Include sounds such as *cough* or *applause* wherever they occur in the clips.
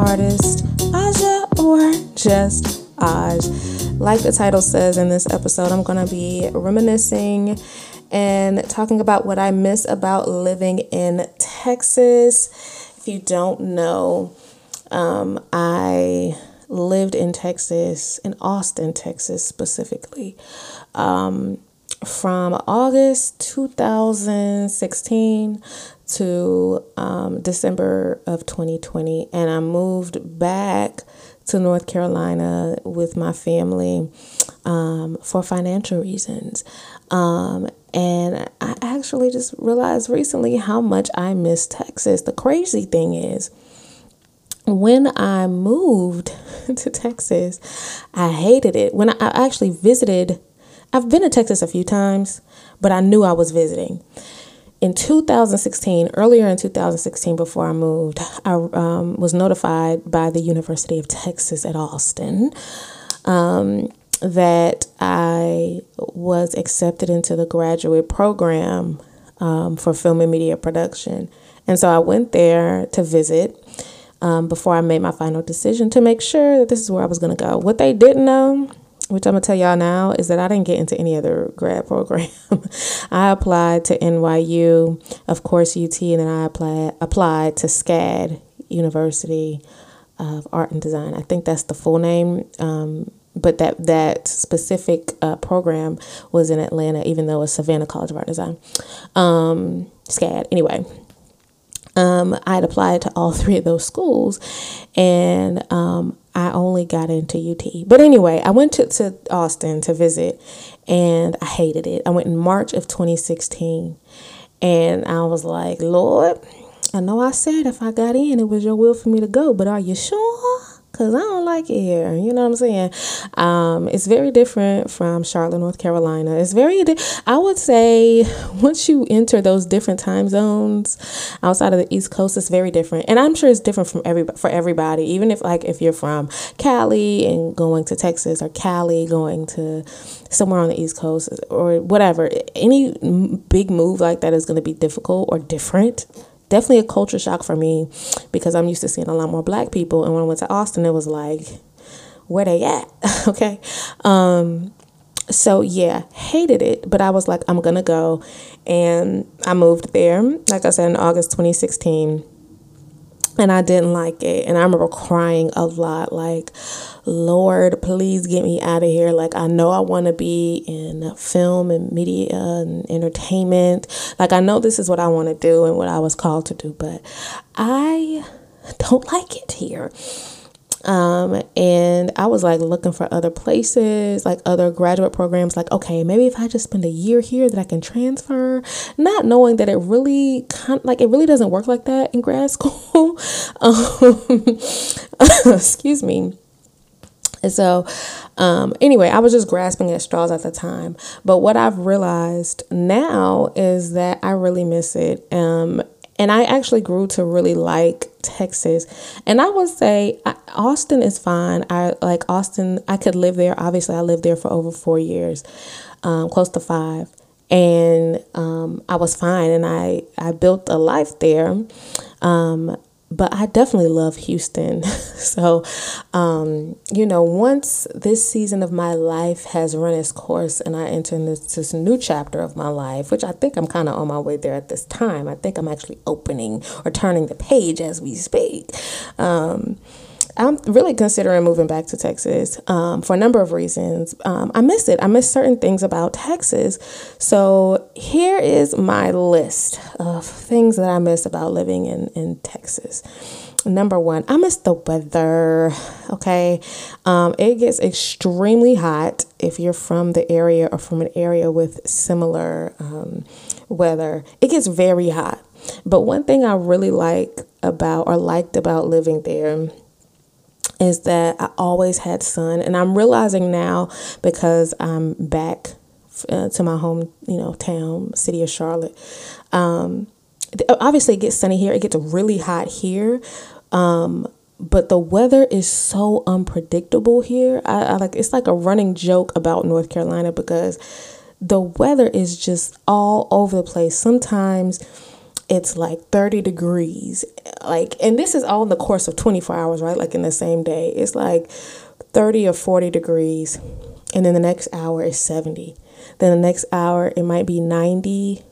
artist, Aja or just Aj. Like the title says in this episode, I'm gonna be reminiscing and talking about what I miss about living in Texas. If you don't know, um, I lived in Texas, in Austin, Texas specifically. Um, from August 2016 to um, December of 2020, and I moved back to North Carolina with my family um, for financial reasons. Um, and I actually just realized recently how much I miss Texas. The crazy thing is, when I moved *laughs* to Texas, I hated it. When I actually visited I've been to Texas a few times, but I knew I was visiting. In 2016, earlier in 2016, before I moved, I um, was notified by the University of Texas at Austin um, that I was accepted into the graduate program um, for film and media production. And so I went there to visit um, before I made my final decision to make sure that this is where I was going to go. What they didn't know which I'm gonna tell y'all now, is that I didn't get into any other grad *laughs* program. I applied to NYU, of course UT, and then I applied applied to SCAD University of Art and Design. I think that's the full name. Um, but that that specific uh, program was in Atlanta, even though it's Savannah College of Art and Design. Um, SCAD. Anyway, um, I had applied to all *laughs* three of those schools, and um, I only got into UT. But anyway, I went to, to Austin to visit and I hated it. I went in March of 2016 and I was like, Lord, I know I said if I got in, it was your will for me to go, but are you sure? Because I don't like it here. You know what I'm saying? Um, it's very different from Charlotte, North Carolina. It's very, di- I would say, once you enter those different time zones outside of the East Coast, it's very different. And I'm sure it's different from every for everybody. Even if like if you're from Cali and going to Texas, or Cali going to somewhere on the East Coast, or whatever, any big move like that is going to be difficult or different definitely a culture shock for me because I'm used to seeing a lot more black people. And when I went to Austin, it was like, where they at? *laughs* okay. Um, so yeah, hated it, but I was like, I'm gonna go. And I moved there, like I said, in August 2016 and I didn't like it. And I remember crying a lot, like, Lord, please get me out of here. Like, I know I want to be in film and media and entertainment. Like, I know this is what I want to do and what I was called to do, but I don't like it here. Um, and I was like looking for other places, like other graduate programs, like, okay, maybe if I just spend a year here that I can transfer, not knowing that it really kind like it really doesn't work like that in grad *laughs* school. um, *laughs* excuse me. And so, um, anyway, I was just grasping at straws at the time. But what I've realized now is that I really miss it. Um, and I actually grew to really like Texas. And I would say Austin is fine. I like Austin. I could live there. Obviously, I lived there for over four years, um, close to five, and um, I was fine. And I I built a life there. Um, but I definitely love Houston. *laughs* so, um, you know, once this season of my life has run its course and I enter this, this new chapter of my life, which I think I'm kind of on my way there at this time, I think I'm actually opening or turning the page as we speak. Um, I'm really considering moving back to Texas um, for a number of reasons. Um, I miss it. I miss certain things about Texas. So here is my list of things that I miss about living in, in Texas. Number one, I miss the weather. Okay. Um, it gets extremely hot if you're from the area or from an area with similar um, weather. It gets very hot. But one thing I really like about or liked about living there is that I always had sun, and I'm realizing now because I'm back uh, to my home, you know, town, city of Charlotte. Um, obviously, it gets sunny here. It gets really hot here. Um, but the weather is so unpredictable here. I, I like it's like a running joke about North Carolina because the weather is just all over the place. Sometimes it's like 30 degrees. Like, and this is all in the course of 24 hours, right? Like in the same day. It's like 30 or 40 degrees. And then the next hour is 70. Then the next hour, it might be 90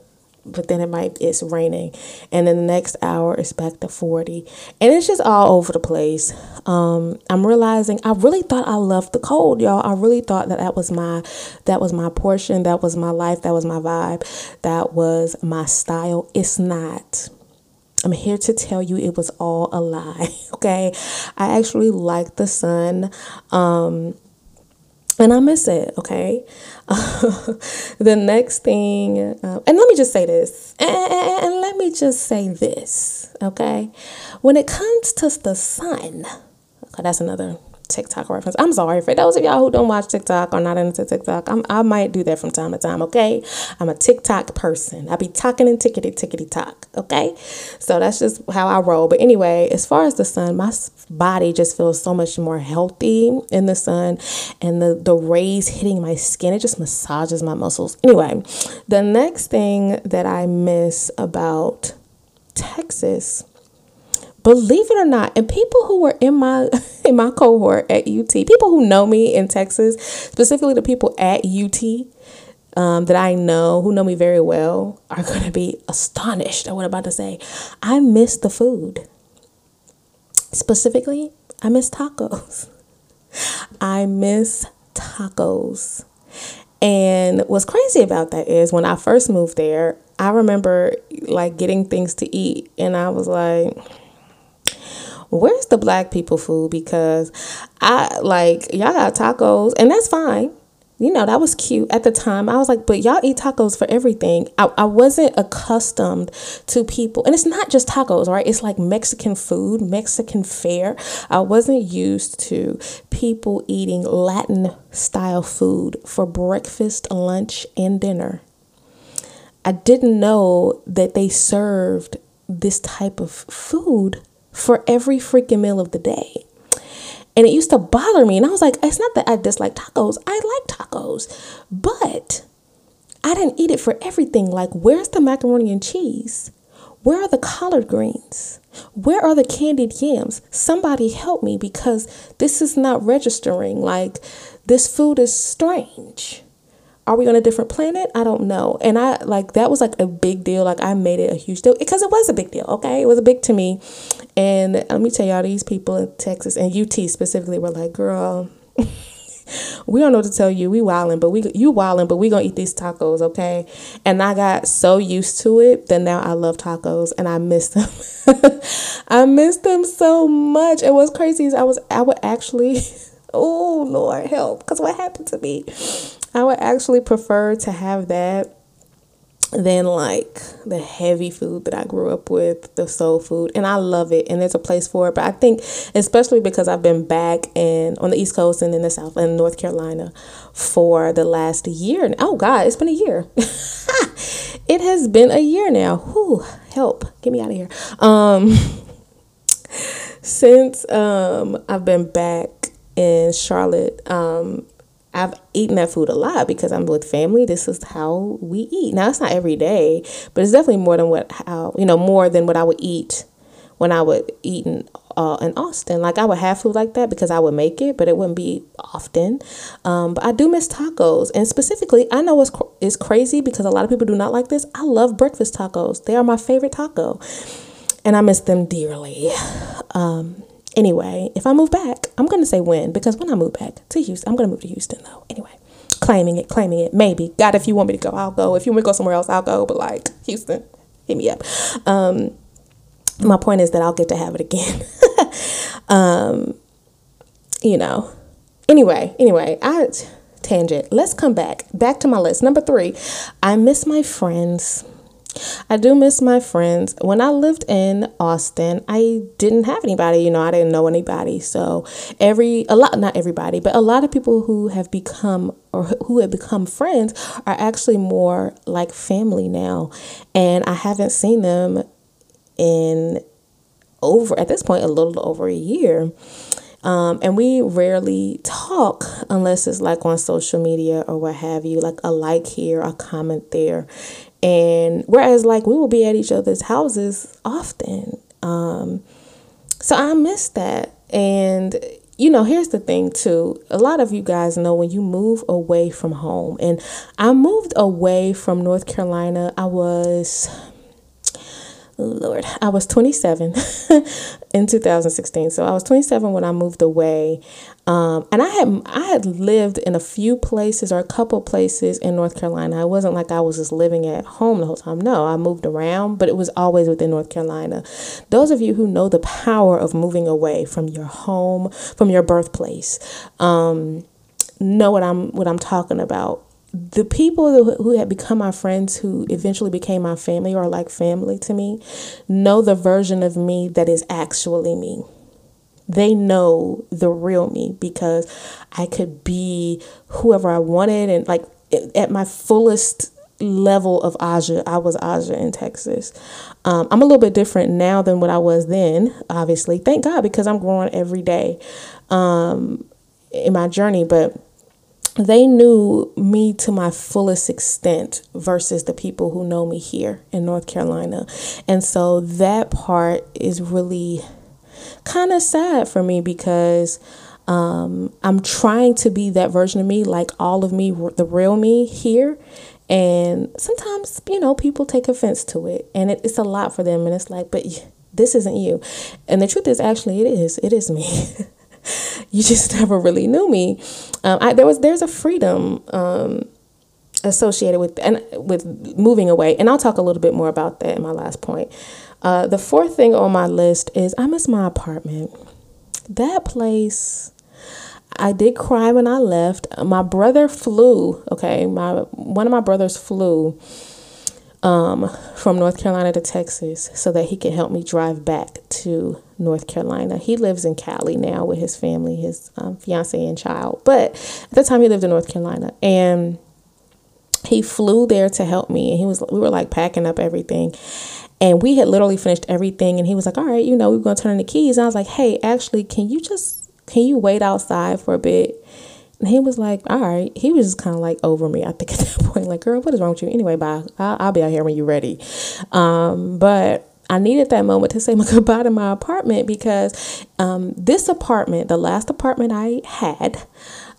but then it might it's raining. And then the next hour it's back to 40 and it's just all over the place. Um i'm realizing i really thought i loved the cold y'all. I really thought that that was my that was my portion. That was my life. That was my vibe. That was my style. It's not. I'm here to tell you it was all a lie. *laughs* Okay. I actually like the sun. Um, and I miss it, okay? *laughs* the next thing, uh, and let me just say this, and, and let me just say this, okay? When it comes to the sun, okay, that's another TikTok reference. I'm sorry for those of y'all who don't watch TikTok or not into TikTok. I'm, I might do that from time to time, okay? I'm a TikTok person. I be talking and tickety tickety talk, okay? So that's just how I roll. But anyway, as far as the sun, my body just feels so much more healthy in the sun and the, the rays hitting my skin, it just massages my muscles. Anyway, the next thing that I miss about Texas believe it or not and people who were in my *laughs* in my cohort at ut people who know me in texas specifically the people at ut um, that i know who know me very well are going to be astonished at what i'm about to say. I miss the food. Specifically i miss tacos. *laughs* I miss tacos. And what's crazy about that is when i first moved there i remember like getting things to eat and i was like where's the black people food? Because I like y'all got tacos, and that's fine. You know, that was cute at the time. I was like, but y'all eat tacos for everything. I, I wasn't accustomed to people, and it's not just tacos, right? It's like Mexican food, Mexican fare. I wasn't used to people eating Latin style food for breakfast, lunch, and dinner. I didn't know that they served this type of food for every freaking meal of the day. And it used to bother me. And I was like, it's not that I dislike tacos. I like tacos. But I didn't eat it for everything. Like, where's the macaroni and cheese? Where are the collard greens? Where are the candied yams? Somebody help me because this is not registering. Like, this food is strange are we on a different planet? I don't know. And I like that was like a big deal. Like I made it a huge deal because it was a big deal. Okay, it was a big to me. And let me tell y'all, these people in Texas and UT specifically were like, "Girl, *laughs* we don't know what to tell you. We wildin', but we you wildin', but we gonna eat these tacos, okay?" And I got so used to it that now I love tacos and I miss them. *laughs* I miss them so much. And what's crazy is I was I would actually, *laughs* oh Lord help, because what happened to me? I would actually prefer to have that than like the heavy food that I grew up with, the soul food. And I love it and there's a place for it. But I think especially because I've been back and on the East Coast and in the South and North Carolina for the last year. Oh God, it's been a year. *laughs* it has been a year now. Whew, help. Get me out of here. Um *laughs* since um I've been back in Charlotte, um I've eaten that food a lot because I'm with family. This is how we eat. Now it's not every day, but it's definitely more than what how you know more than what I would eat when I would eat in uh, in Austin. Like I would have food like that because I would make it, but it wouldn't be often. Um, but I do miss tacos, and specifically, I know it's it's crazy because a lot of people do not like this. I love breakfast tacos. They are my favorite taco, and I miss them dearly. Um, Anyway, if I move back, I'm going to say when because when I move back to Houston, I'm going to move to Houston though. Anyway, claiming it, claiming it. Maybe. God, if you want me to go, I'll go. If you want me to go somewhere else, I'll go. But like Houston, hit me up. Um, my point is that I'll get to have it again. *laughs* um, you know. Anyway, anyway, I tangent. Let's come back. Back to my list. Number three, I miss my friends. I do miss my friends. When I lived in Austin, I didn't have anybody, you know, I didn't know anybody. So, every a lot not everybody, but a lot of people who have become or who have become friends are actually more like family now. And I haven't seen them in over at this point a little over a year. Um, and we rarely talk unless it's like on social media or what have you, like a like here, a comment there. And whereas, like, we will be at each other's houses often. Um, so I miss that. And, you know, here's the thing, too. A lot of you guys know when you move away from home, and I moved away from North Carolina, I was Lord, I was 27 *laughs* in 2016. So I was 27 when I moved away, um, and I had I had lived in a few places or a couple places in North Carolina. It wasn't like I was just living at home the whole time. No, I moved around, but it was always within North Carolina. Those of you who know the power of moving away from your home, from your birthplace, um, know what I'm what I'm talking about the people who had become my friends who eventually became my family or like family to me know the version of me that is actually me they know the real me because i could be whoever i wanted. And like at my fullest level of aja i was aja in texas. Um, i'm a little bit different now than what i was then obviously. Thank god because i'm growing every day um, in my journey. But they knew me to my fullest extent versus the people who know me here in North Carolina. And so that part is really kind of sad for me because um, I'm trying to be that version of me, like all of me, the real me here. And sometimes, you know, people take offense to it and it, it's a lot for them. And it's like, but this isn't you. And the truth is, actually, it is. It is me. *laughs* you just *laughs* never really knew me. Um, I, there was there's a freedom um, associated with and with moving away, and I'll talk a little bit more about that in my last point. Uh, the fourth thing on my list is I miss my apartment. That place. I did cry when I left. My brother flew. Okay, my one of my brothers flew um, from North Carolina to Texas so that he could help me drive back to North Carolina. He lives in Cali now with his family, his um, fiance and child. But at the time, he lived in North Carolina, and he flew there to help me. And he was, we were like packing up everything, and we had literally finished everything. And he was like, "All right, you know, we're gonna turn in the keys." And I was like, "Hey, actually, can you just can you wait outside for a bit?" And he was like, all right. He was just kind of like over me, I think, *laughs* at that point. Like, girl, what is wrong with you? Anyway, bye. I'll, I'll be out here when you're ready. Um, but I needed that moment to say my *laughs* goodbye to my apartment because um, this apartment, the last apartment I had,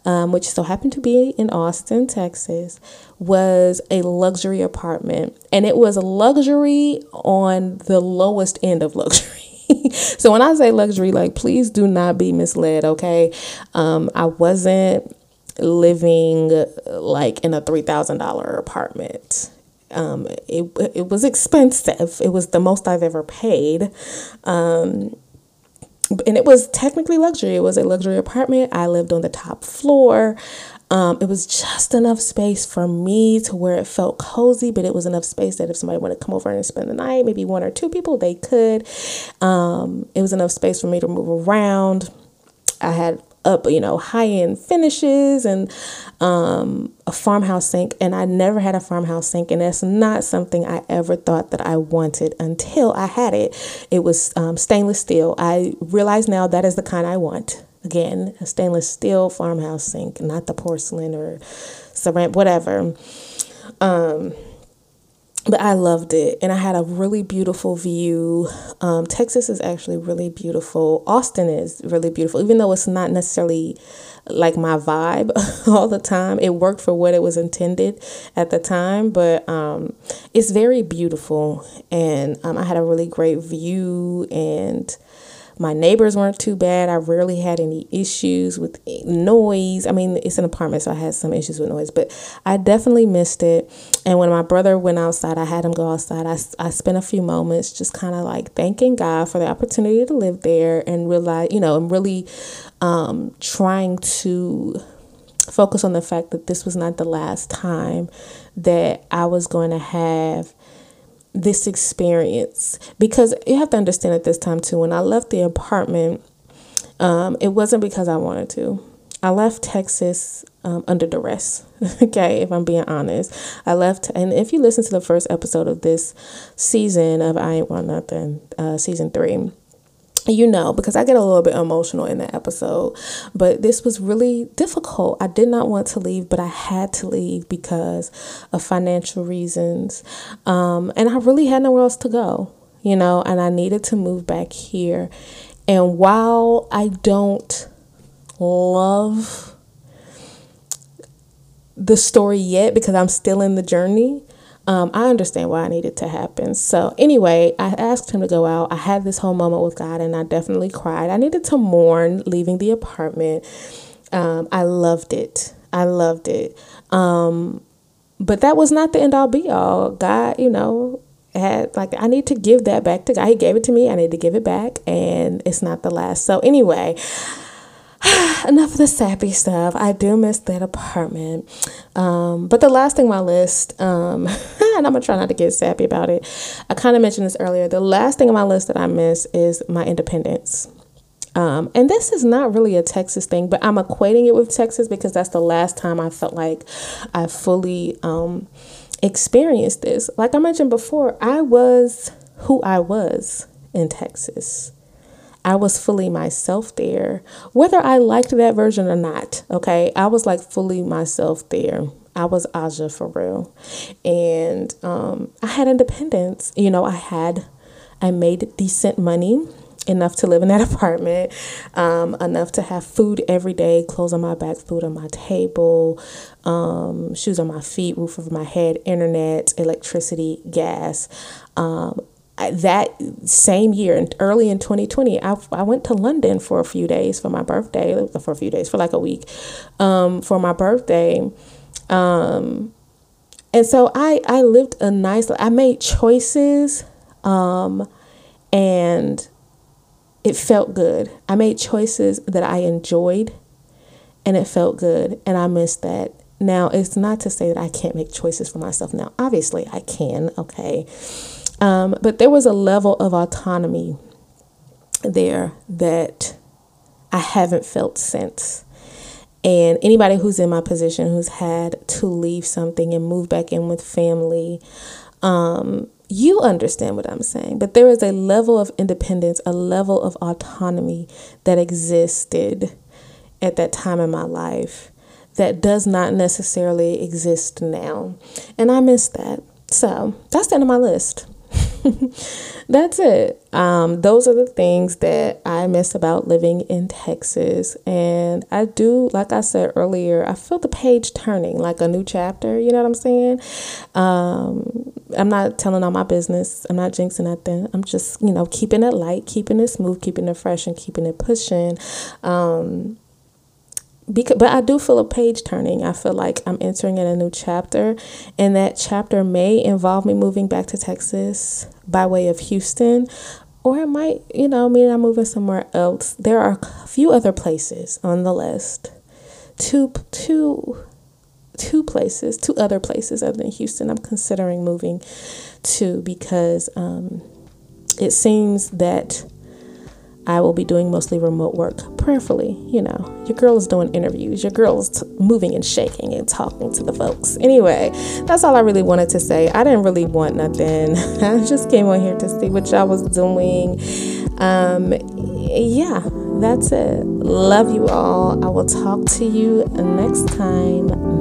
um, which so happened to be in Austin, Texas, was a luxury apartment. And it was luxury on the lowest end of luxury. *laughs* so when I say luxury, like please do not be misled, okay? Um, I wasn't living like in a three thousand dollar apartment. Um, it it was expensive. It was the most I've ever paid. Um, and it was technically luxury. It was a luxury apartment. I lived on the top floor. Um, it was just enough space for me to where it felt cozy, but it was enough space that if somebody wanted to come over and spend the night, maybe one or two people, they could. Um, it was enough space for me to move around. I had up, you know, high end finishes and um, a farmhouse sink. And I never had a farmhouse sink. And that's not something I ever thought that I wanted until I had it. It was um, stainless steel. I realize now that is the kind I want. Again, a stainless steel farmhouse sink, not the porcelain or ceramic, whatever. Um, but I loved it and I had a really beautiful view. Um, Texas is actually really beautiful. Austin is really beautiful, even though it's not necessarily like my vibe *laughs* all the time. It worked for what it was intended at the time, but um, it's very beautiful and um, I had a really great view and my neighbors weren't too bad. I rarely had any issues with noise. I mean, it's an apartment, so I had some issues with noise, but I definitely missed it. And when my brother went outside, I had him go outside. I, I spent a few moments just kind of like thanking God for the opportunity to live there and realize, you know, I'm really um, trying to focus on the fact that this was not the last time that I was going to have this experience. Because you have to understand at this time too when i left the apartment um, it wasn't because i wanted to. I left texas um, under duress *laughs* okay if i'm being honest. I left and if you listen to the first episode of this season of i ain't want nothing uh, season three you know, because I get a little bit emotional in the episode, but this was really difficult. I did not want to leave, but I had to leave because of financial reasons. Um, and I really had nowhere else to go, you know, and I needed to move back here. And while I don't love the story yet because I'm still in the journey, um, I understand why I needed to happen. So, anyway, I asked him to go out. I had this whole moment with God and I definitely cried. I needed to mourn leaving the apartment. Um, I loved it. I loved it. Um, but that was not the end all be all. God, you know, had like I need to give that back to God. He gave it to me. I need to give it back, and it's not the last. So anyway, *sighs* enough of the sappy stuff. I do miss that apartment. Um, but the last thing on my list, um, *laughs* and I'm gonna try not to get sappy about it. I kind of mentioned this earlier. The last thing on my list that I miss is my independence. Um, and this is not really a Texas thing, but I'm equating it with Texas because that's the last time I felt like I fully um, experienced this. Like I mentioned before, I was who I was in Texas. I was fully myself there, whether I liked that version or not. Okay, I was like fully myself there. I was Aja for real, and um, I had independence. You know, I had, I made decent money enough to live in that *laughs* apartment, um, enough to have food every day, clothes on my back, food on my table, um, shoes on my feet, roof over my head, internet, electricity, gas. Um, that same year, and early in 2020, I, I went to London for a few days for my birthday, for a few days, for like a week, um, for my birthday. Um, and so I, I lived a nice, I made choices, um, and it felt good. I made choices that I enjoyed, and it felt good, and I missed that. Now, it's not to say that I can't make choices for myself now. Obviously, I can, okay? Um, but there was a level of autonomy there that I haven't felt since. And anybody who's in my position who's had to leave something and move back in with family, um, you understand what I'm saying. But there is a level of independence, a level of autonomy that existed at that time in my life that does not necessarily exist now. And I miss that. So that's the end of my list. *laughs* that's it. Um, those are the things that I miss about living in Texas. And I do, like I said earlier, I feel the page turning like a new chapter. You know what I'm saying? Um, I'm not telling all my business. I'm not jinxing nothing. I'm just, you know, keeping it light, keeping it smooth, keeping it fresh, and keeping it pushing. Um, because but I do feel a page turning. I feel like I'm entering in a new chapter and that chapter may involve me moving back to Texas by way of Houston or it might, you know, mean I'm moving somewhere else. There are a few other places on the list. Two two two places, two other places other than Houston I'm considering moving to because um, it seems that I will be doing mostly remote work, prayerfully. You know, your girl is doing interviews, your girl is t- moving and shaking and talking to the folks. Anyway, that's all I really wanted to say. I didn't really want nothing. *laughs* I just came on here to see what y'all was doing. Um, yeah, that's it. Love you all. I will talk to you next time.